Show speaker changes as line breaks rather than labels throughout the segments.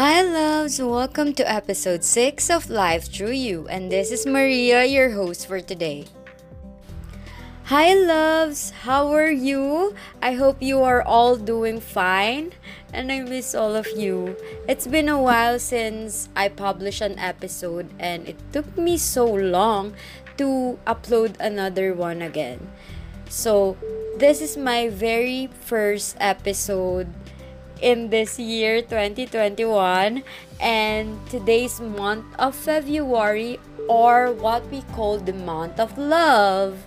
Hi, loves! Welcome to episode 6 of Life Through You, and this is Maria, your host for today. Hi, loves! How are you? I hope you are all doing fine, and I miss all of you. It's been a while since I published an episode, and it took me so long to upload another one again. So, this is my very first episode in this year 2021 and today's month of February or what we call the month of love.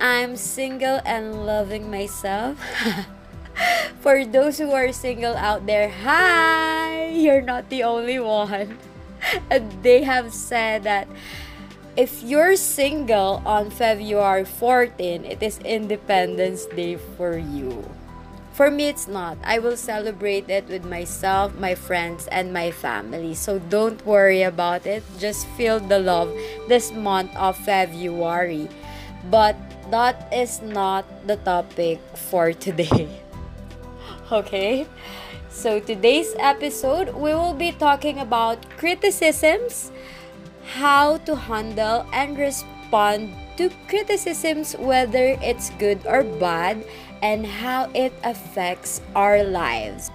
I'm single and loving myself. For those who are single out there, hi! You're not the only one. And they have said that if you're single on February 14, it is Independence Day for you. For me, it's not. I will celebrate it with myself, my friends, and my family. So don't worry about it. Just feel the love this month of February. But that is not the topic for today. okay? So today's episode, we will be talking about criticisms, how to handle and respond to criticisms, whether it's good or bad, and how it affects our lives.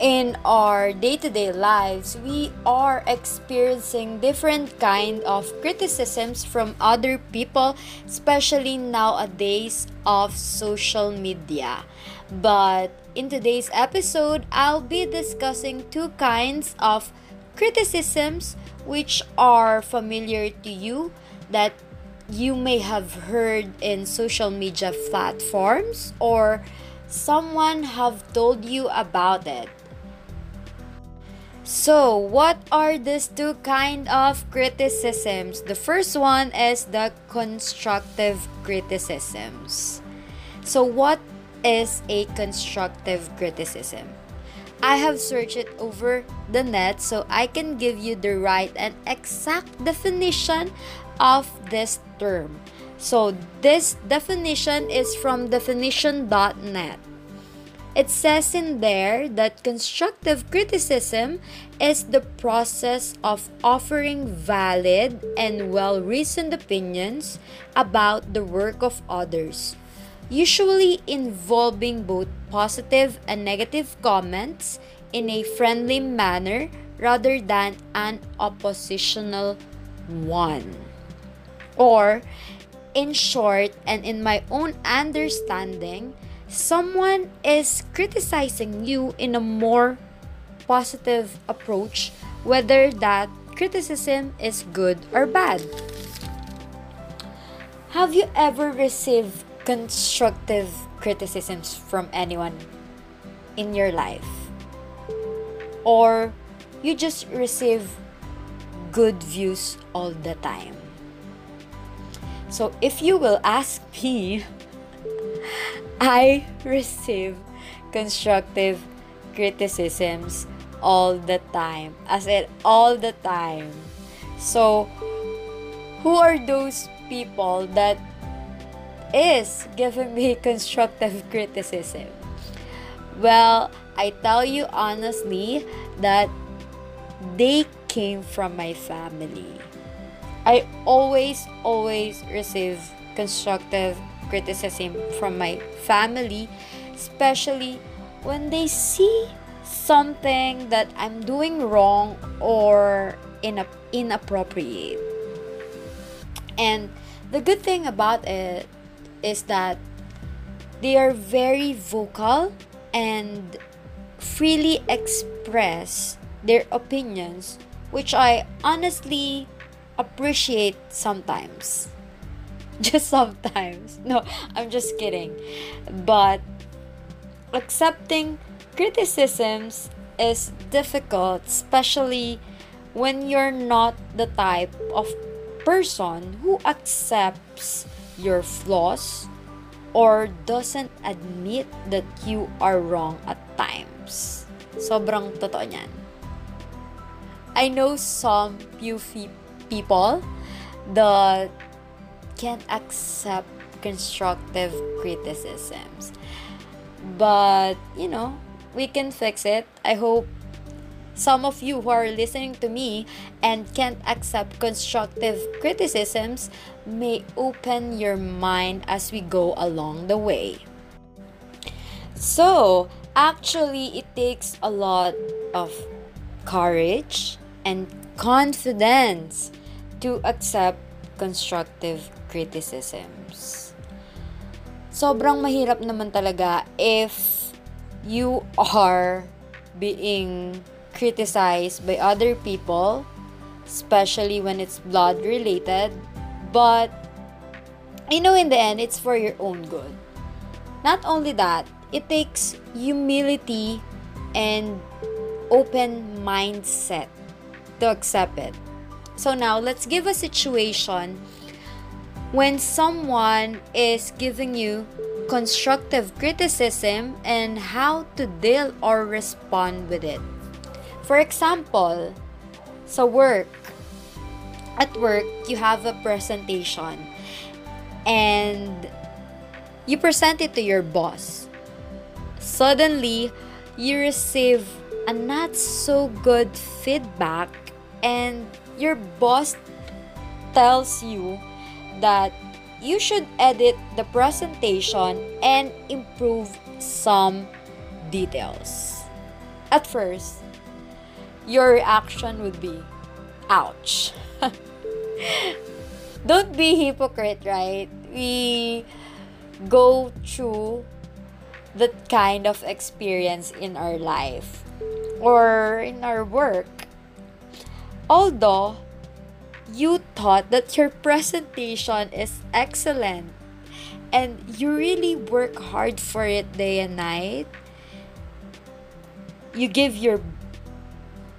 In our day-to-day lives, we are experiencing different kind of criticisms from other people, especially nowadays of social media. But in today's episode, I'll be discussing two kinds of criticisms which are familiar to you that you may have heard in social media platforms or someone have told you about it. So, what are these two kind of criticisms? The first one is the constructive criticisms. So, what is a constructive criticism? I have searched it over the net so I can give you the right and exact definition of this term. So this definition is from definition.net. It says in there that constructive criticism is the process of offering valid and well reasoned opinions about the work of others, usually involving both positive and negative comments in a friendly manner rather than an oppositional one. Or, in short, and in my own understanding, someone is criticizing you in a more positive approach, whether that criticism is good or bad. Have you ever received constructive criticisms from anyone in your life? Or you just receive good views all the time? So if you will ask me, I receive constructive criticisms all the time. As in, all the time. So, who are those people that is giving me constructive criticism? Well, I tell you honestly that they came from my family. I always, always receive constructive criticism from my family, especially when they see something that I'm doing wrong or in inappropriate. And the good thing about it is that they are very vocal and freely express their opinions, which I honestly appreciate sometimes. Just sometimes. No, I'm just kidding. But accepting criticisms is difficult, especially when you're not the type of person who accepts your flaws or doesn't admit that you are wrong at times. Sobrang totoo niyan. I know some few people that can't accept constructive criticisms. But, you know, we can fix it. I hope some of you who are listening to me and can't accept constructive criticisms may open your mind as we go along the way. So, actually, it takes a lot of courage and confidence to accept constructive criticisms. Sobrang mahirap naman talaga if you are being criticized by other people, especially when it's blood related. But, you know, in the end, it's for your own good. Not only that, it takes humility and open mindset to accept it. So now, let's give a situation when someone is giving you constructive criticism and how to deal or respond with it. For example, so work. At work, you have a presentation and you present it to your boss. Suddenly, you receive a not so good feedback and your boss tells you that you should edit the presentation and improve some details. At first, your reaction would be, ouch. Don't be hypocrite, right? We go through that kind of experience in our life or in our work. Although you thought that your presentation is excellent and you really work hard for it day and night, you give your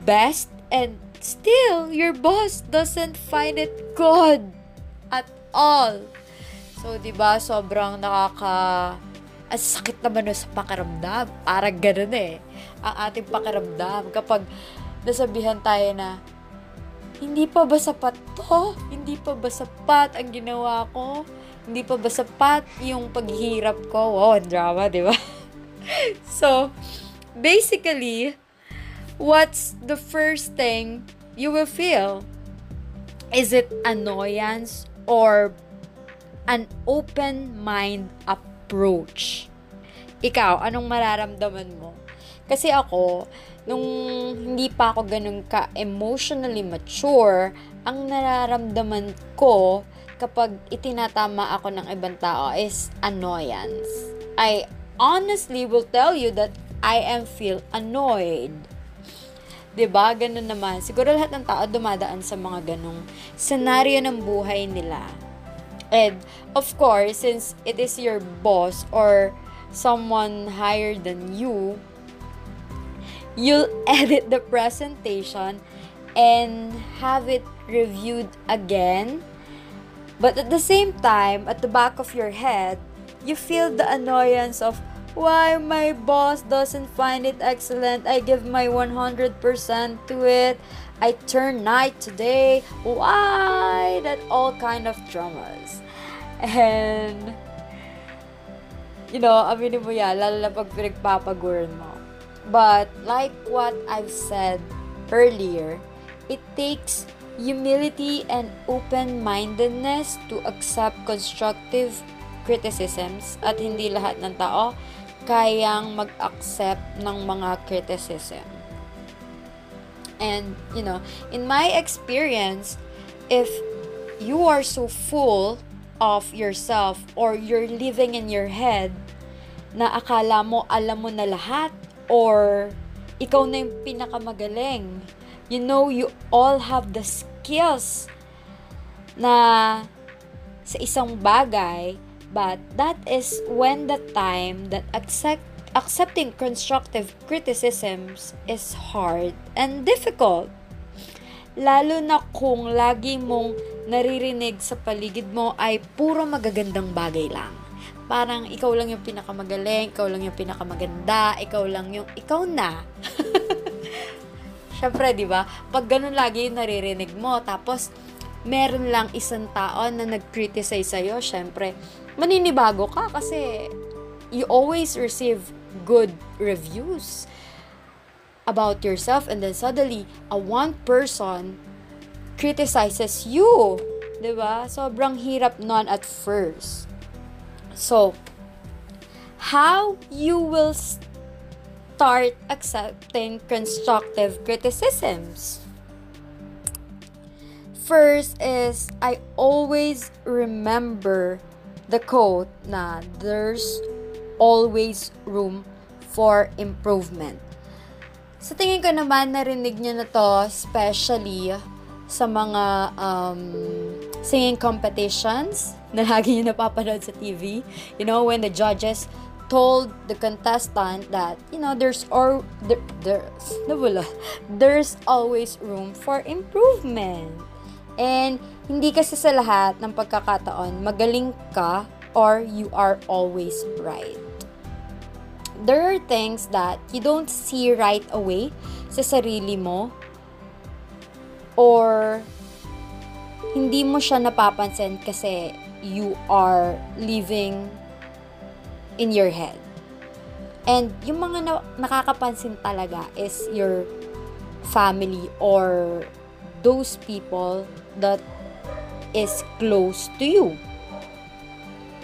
best and still your boss doesn't find it good at all. So, 'di ba, sobrang nakaka ang sakit naman sa pakiramdam. Parang ganun eh. Ang ating pakiramdam kapag nasabihan tayo na hindi pa ba sapat to? Hindi pa ba sapat ang ginawa ko? Hindi pa ba sapat yung paghihirap ko? Wow, drama, di ba? so, basically, what's the first thing you will feel? Is it annoyance or an open mind approach? Ikaw, anong mararamdaman mo? Kasi ako, nung hindi pa ako ganun ka emotionally mature, ang nararamdaman ko kapag itinatama ako ng ibang tao is annoyance. I honestly will tell you that I am feel annoyed. 'Di ba? Ganun naman. Siguro lahat ng tao dumadaan sa mga ganong senaryo ng buhay nila. And of course, since it is your boss or someone higher than you, you'll edit the presentation and have it reviewed again. But at the same time, at the back of your head, you feel the annoyance of why my boss doesn't find it excellent. I give my 100% to it. I turn night today. Why? That all kind of dramas. And, you know, aminin mo yan, lalo na pag pinagpapaguran mo. But like what I've said earlier, it takes humility and open-mindedness to accept constructive criticisms at hindi lahat ng tao kayang mag-accept ng mga criticism. And, you know, in my experience, if you are so full of yourself or you're living in your head na akala mo alam mo na lahat or ikaw na yung pinakamagaling. You know, you all have the skills na sa isang bagay, but that is when the time that accept, accepting constructive criticisms is hard and difficult. Lalo na kung lagi mong naririnig sa paligid mo ay puro magagandang bagay lang parang ikaw lang yung pinakamagaling, ikaw lang yung pinakamaganda, ikaw lang yung, ikaw na. Siyempre, di ba? Pag ganun lagi yung naririnig mo, tapos meron lang isang tao na nag-criticize sa'yo, syempre, maninibago ka kasi you always receive good reviews about yourself and then suddenly a one person criticizes you. ba? Sobrang hirap non at first. So, how you will start accepting constructive criticisms? First is I always remember the quote na there's always room for improvement. Sa tingin ko naman, narinig nyo na to, especially sa mga um, singing competitions na lagi nyo napapanood sa TV. You know, when the judges told the contestant that, you know, there's or there, there's, nawala, there's always room for improvement. And hindi kasi sa lahat ng pagkakataon, magaling ka or you are always right. There are things that you don't see right away sa sarili mo or hindi mo siya napapansin kasi you are living in your head. And yung mga na- nakakapansin talaga is your family or those people that is close to you.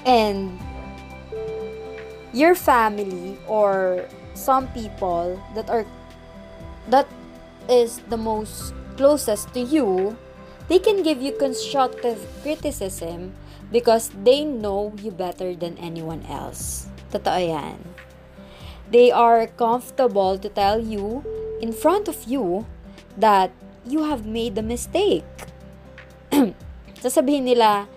And your family or some people that are that is the most closest to you, they can give you constructive criticism because they know you better than anyone else. Totoo yan. They are comfortable to tell you in front of you that you have made a mistake. Sasabihin nila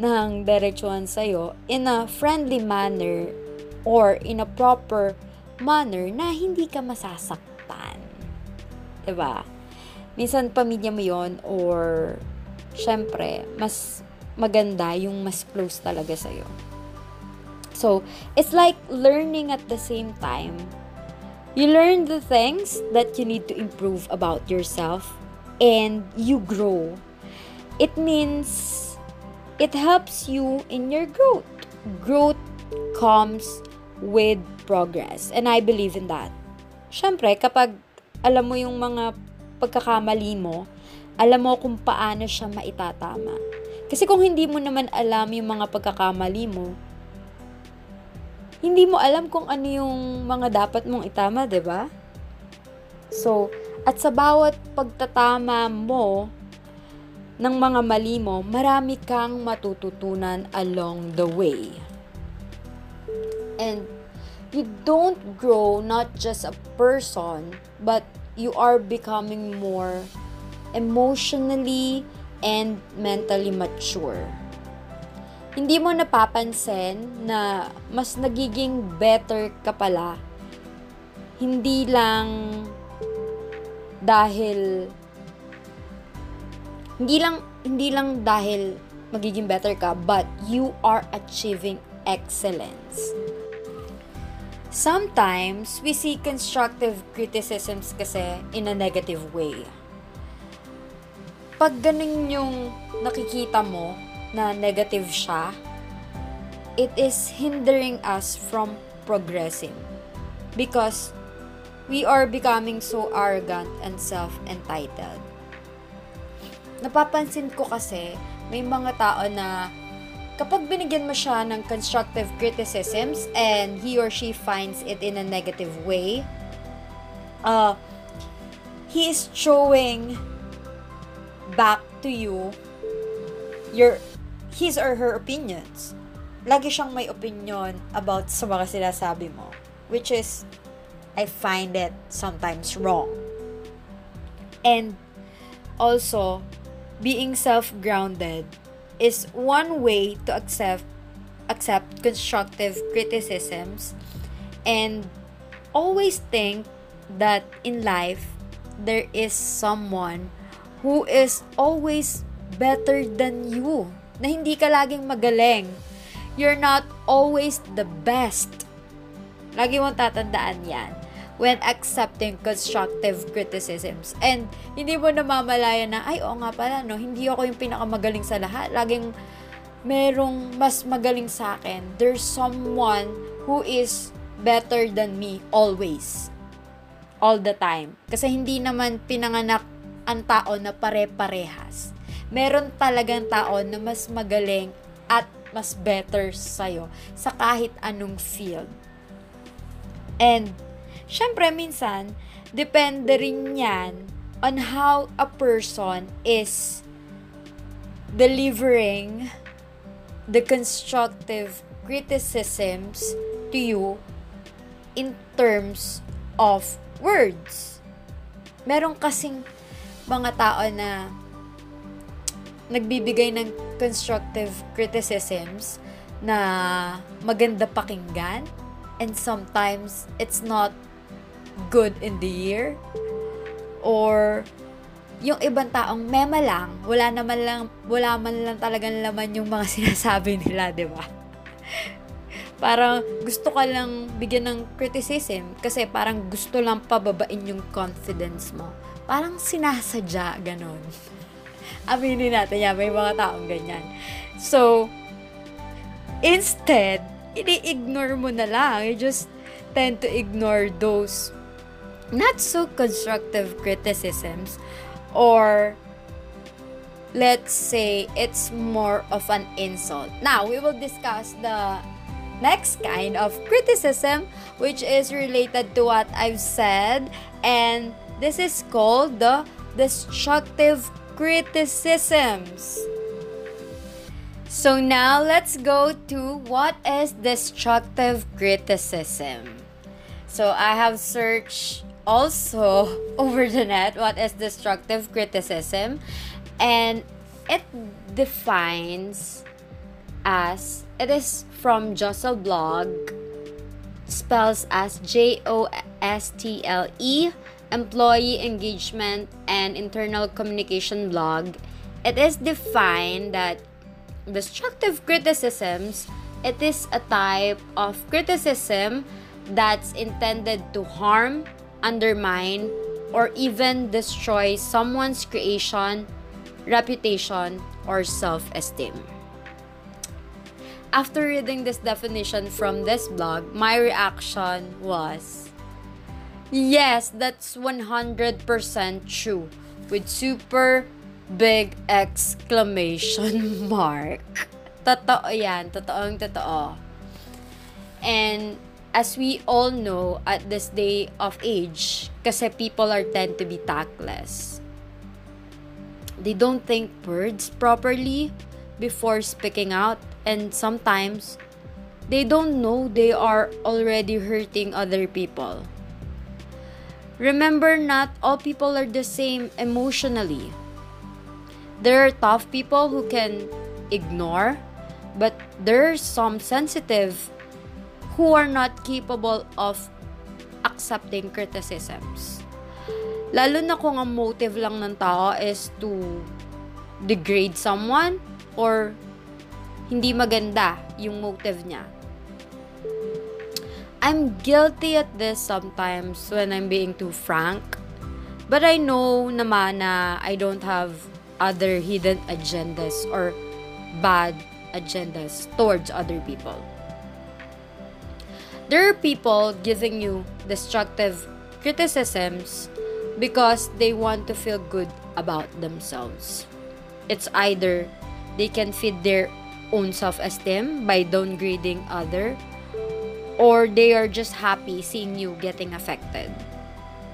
ng diretsyon sa'yo in a friendly manner or in a proper manner na hindi ka masasaktan. 'Di ba? Minsan pamilya mo 'yon or syempre mas maganda yung mas close talaga sa'yo. So, it's like learning at the same time. You learn the things that you need to improve about yourself and you grow. It means it helps you in your growth. Growth comes with progress. And I believe in that. Syempre, kapag alam mo yung mga pagkakamali mo, alam mo kung paano siya maitatama. Kasi kung hindi mo naman alam yung mga pagkakamali mo, hindi mo alam kung ano yung mga dapat mong itama, 'di ba? So, at sa bawat pagtatama mo ng mga mali mo, marami kang matututunan along the way. And you don't grow not just a person, but you are becoming more emotionally and mentally mature. Hindi mo napapansin na mas nagiging better ka pala. Hindi lang dahil hindi lang hindi lang dahil magiging better ka, but you are achieving excellence. Sometimes, we see constructive criticisms kasi in a negative way. Pag ganun yung nakikita mo na negative siya, it is hindering us from progressing. Because we are becoming so arrogant and self-entitled. Napapansin ko kasi, may mga tao na kapag binigyan mo siya ng constructive criticisms and he or she finds it in a negative way, uh, he is showing back to you your his or her opinions. Lagi siyang may opinion about sa mga sinasabi mo. Which is, I find it sometimes wrong. And also, being self-grounded is one way to accept accept constructive criticisms and always think that in life there is someone who is always better than you na hindi ka laging magaling. You're not always the best. Lagi mong tatandaan yan when accepting constructive criticisms. And hindi mo namamalaya na, ay, oo nga pala, no, hindi ako yung pinakamagaling sa lahat. Laging merong mas magaling sa akin. There's someone who is better than me always. all the time. Kasi hindi naman pinanganak ang tao na pare-parehas. Meron talagang tao na mas magaling at mas better sa'yo sa kahit anong field. And, syempre, minsan, depende rin yan on how a person is delivering the constructive criticisms to you in terms of words. Meron kasing mga tao na nagbibigay ng constructive criticisms na maganda pakinggan and sometimes it's not good in the ear or yung ibang taong mema lang, wala naman lang, wala man lang talagang laman yung mga sinasabi nila, di ba? parang gusto ka lang bigyan ng criticism kasi parang gusto lang pababain yung confidence mo. Parang sinasadya, ganon. Aminin natin yan, may mga taong ganyan. So, instead, ini-ignore mo na lang. You just tend to ignore those not so constructive criticisms or let's say it's more of an insult. Now, we will discuss the next kind of criticism which is related to what I've said and this is called the destructive criticisms. So now let's go to what is destructive criticism. So I have searched also over the net what is destructive criticism and it defines as it is from Jostle Blog spells as J O S T L E employee engagement and internal communication blog. It is defined that destructive criticisms it is a type of criticism that's intended to harm undermine, or even destroy someone's creation, reputation, or self esteem. After reading this definition from this blog, my reaction was yes, that's 100% true with super big exclamation mark. Totoo yan. Totoong totoo. And as we all know at this day of age, kasi people are tend to be tactless. They don't think words properly before speaking out and sometimes they don't know they are already hurting other people. Remember, not all people are the same emotionally. There are tough people who can ignore, but there are some sensitive who are not capable of accepting criticisms. Lalo na kung ang motive lang ng tao is to degrade someone or hindi maganda yung motive niya. I'm guilty at this sometimes when I'm being too frank. But I know naman na I don't have other hidden agendas or bad agendas towards other people. There are people giving you destructive criticisms because they want to feel good about themselves. It's either they can feed their own self-esteem by downgrading other or they are just happy seeing you getting affected.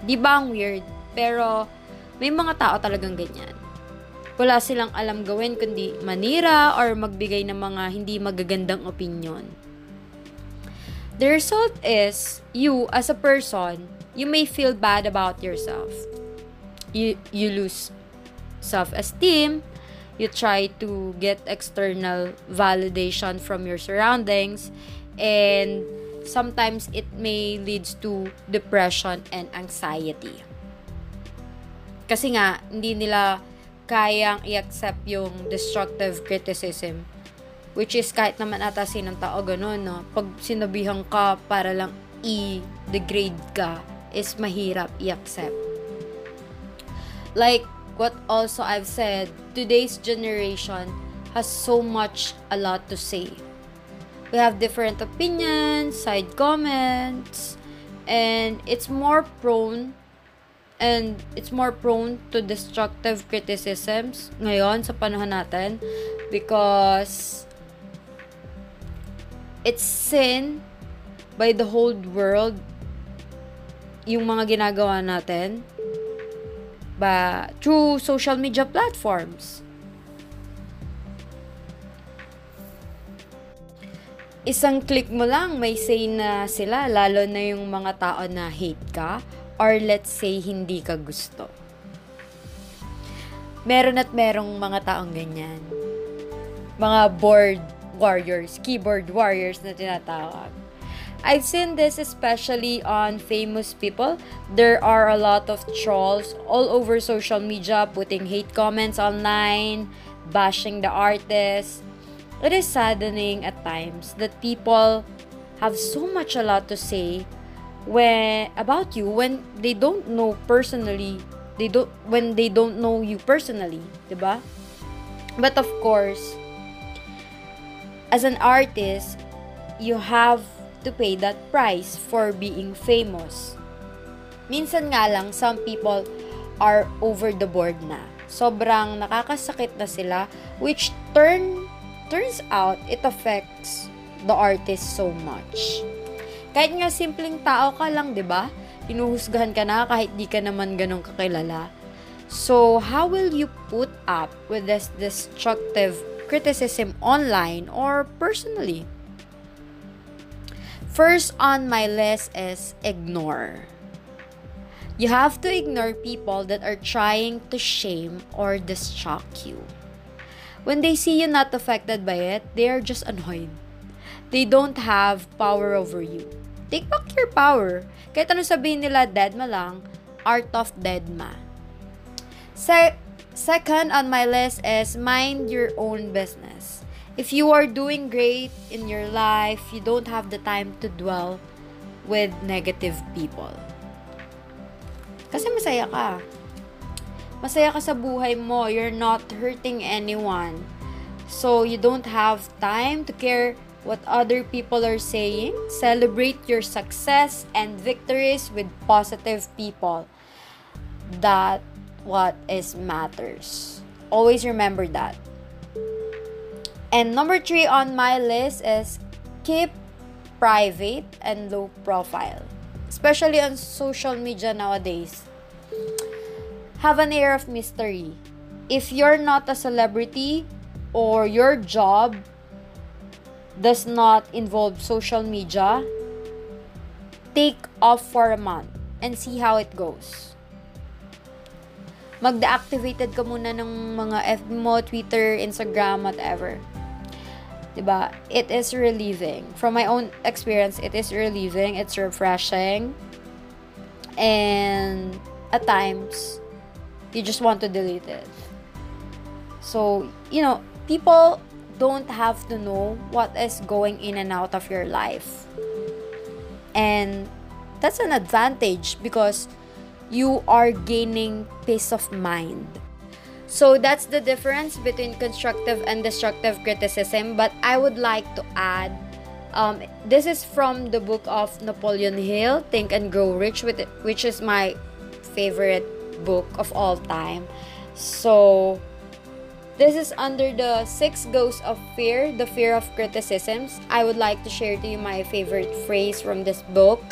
Di ba ang weird? Pero may mga tao talagang ganyan. Wala silang alam gawin kundi manira or magbigay ng mga hindi magagandang opinion. The result is you as a person, you may feel bad about yourself. You you lose self-esteem, you try to get external validation from your surroundings and sometimes it may leads to depression and anxiety. Kasi nga hindi nila kayang i-accept yung destructive criticism Which is kahit naman ata sinong tao ganun, no? Pag sinabihan ka para lang i-degrade ka, is mahirap i-accept. Like what also I've said, today's generation has so much a lot to say. We have different opinions, side comments, and it's more prone and it's more prone to destructive criticisms ngayon sa panahon natin because it's seen by the whole world yung mga ginagawa natin ba through social media platforms. Isang click mo lang, may say na sila, lalo na yung mga tao na hate ka, or let's say, hindi ka gusto. Meron at merong mga taong ganyan. Mga board warriors, keyboard warriors na tinatawag. I've seen this especially on famous people. There are a lot of trolls all over social media putting hate comments online, bashing the artist. It is saddening at times that people have so much a lot to say when about you when they don't know personally they don't when they don't know you personally, ba? But of course, as an artist, you have to pay that price for being famous. Minsan nga lang, some people are over the board na. Sobrang nakakasakit na sila, which turn turns out it affects the artist so much. Kahit nga simpleng tao ka lang, 'di ba? Hinuhusgahan ka na kahit di ka naman ganun kakilala. So, how will you put up with this destructive criticism online or personally? First on my list is ignore. You have to ignore people that are trying to shame or distract you. When they see you not affected by it, they are just annoyed. They don't have power over you. Take back your power. Kahit ano sabihin nila, dead ma lang, art of dead ma. Se- second on my list is mind your own business. If you are doing great in your life, you don't have the time to dwell with negative people. Kasi masaya ka. Masaya ka sa buhay mo. You're not hurting anyone. So, you don't have time to care what other people are saying. Celebrate your success and victories with positive people. That what is matters. Always remember that. And number three on my list is keep private and low profile, especially on social media nowadays. Have an air of mystery. If you're not a celebrity or your job does not involve social media, take off for a month and see how it goes. Mag-deactivated ka muna ng mga FB mo, Twitter, Instagram, whatever 'di ba? It is relieving. From my own experience, it is relieving, it's refreshing. And at times, you just want to delete it. So, you know, people don't have to know what is going in and out of your life. And that's an advantage because you are gaining peace of mind so that's the difference between constructive and destructive criticism. But I would like to add um, this is from the book of Napoleon Hill, Think and Grow Rich, which is my favorite book of all time. So, this is under the six ghosts of fear, the fear of criticisms. I would like to share to you my favorite phrase from this book.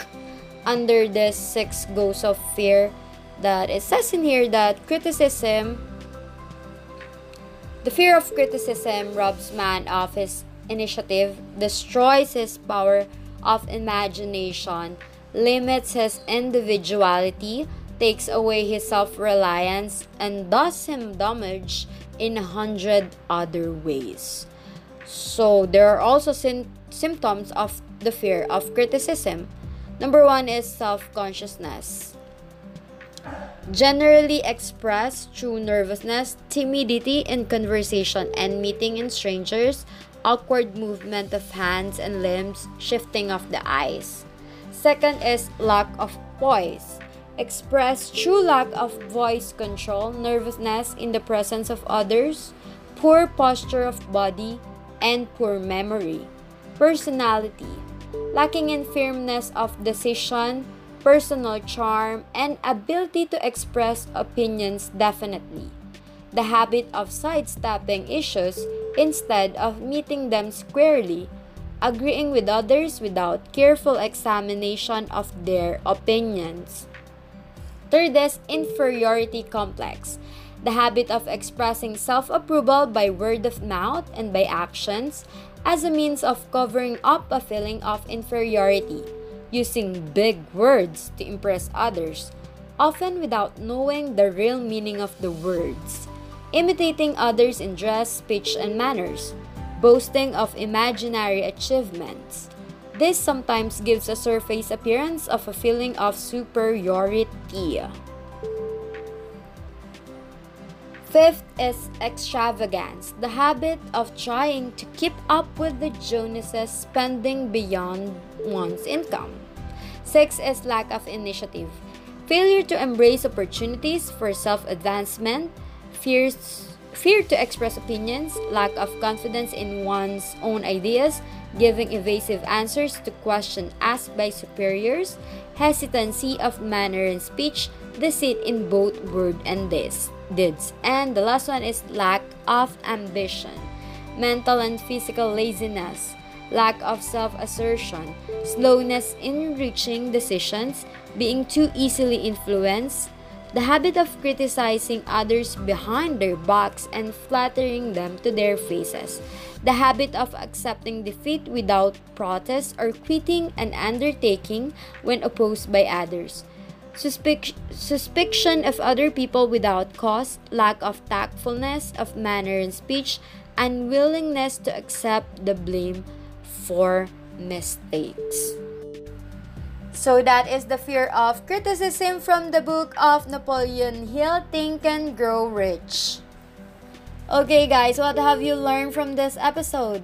Under this six ghosts of fear, that it says in here that criticism the fear of criticism robs man of his initiative, destroys his power of imagination, limits his individuality, takes away his self reliance, and does him damage in a hundred other ways. So, there are also symptoms of the fear of criticism. Number one is self consciousness generally expressed through nervousness, timidity in conversation and meeting in strangers, awkward movement of hands and limbs, shifting of the eyes. Second is lack of poise. Expressed through lack of voice control, nervousness in the presence of others, poor posture of body, and poor memory. Personality. Lacking in firmness of decision, personal charm, and ability to express opinions definitely. The habit of sidestepping issues instead of meeting them squarely, agreeing with others without careful examination of their opinions. Third is inferiority complex, the habit of expressing self approval by word of mouth and by actions as a means of covering up a feeling of inferiority using big words to impress others, often without knowing the real meaning of the words, imitating others in dress, speech, and manners, boasting of imaginary achievements. This sometimes gives a surface appearance of a feeling of superiority. Fifth is extravagance, the habit of trying to keep up with the Joneses spending beyond one's income. Six is lack of initiative, failure to embrace opportunities for self advancement, fears, fear to express opinions, lack of confidence in one's own ideas, giving evasive answers to questions asked by superiors, hesitancy of manner and speech, deceit in both word and this deeds. And the last one is lack of ambition, mental and physical laziness, lack of self assertion, slowness in reaching decisions, being too easily influenced, the habit of criticizing others behind their backs and flattering them to their faces, the habit of accepting defeat without protest or quitting an undertaking when opposed by others Suspic- suspicion of other people without cause, lack of tactfulness of manner and speech, unwillingness to accept the blame for mistakes. So that is the fear of criticism from the book of Napoleon Hill Think and Grow Rich. Okay, guys, what have you learned from this episode?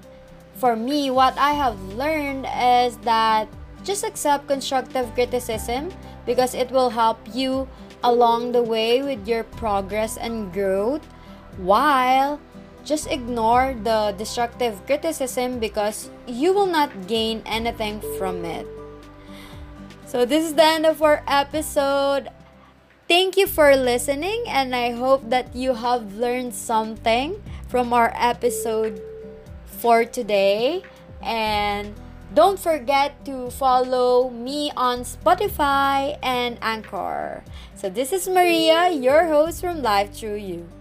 For me, what I have learned is that just accept constructive criticism because it will help you along the way with your progress and growth while just ignore the destructive criticism because you will not gain anything from it. So, this is the end of our episode. Thank you for listening, and I hope that you have learned something from our episode for today. And don't forget to follow me on Spotify and Anchor. So, this is Maria, your host from Life Through You.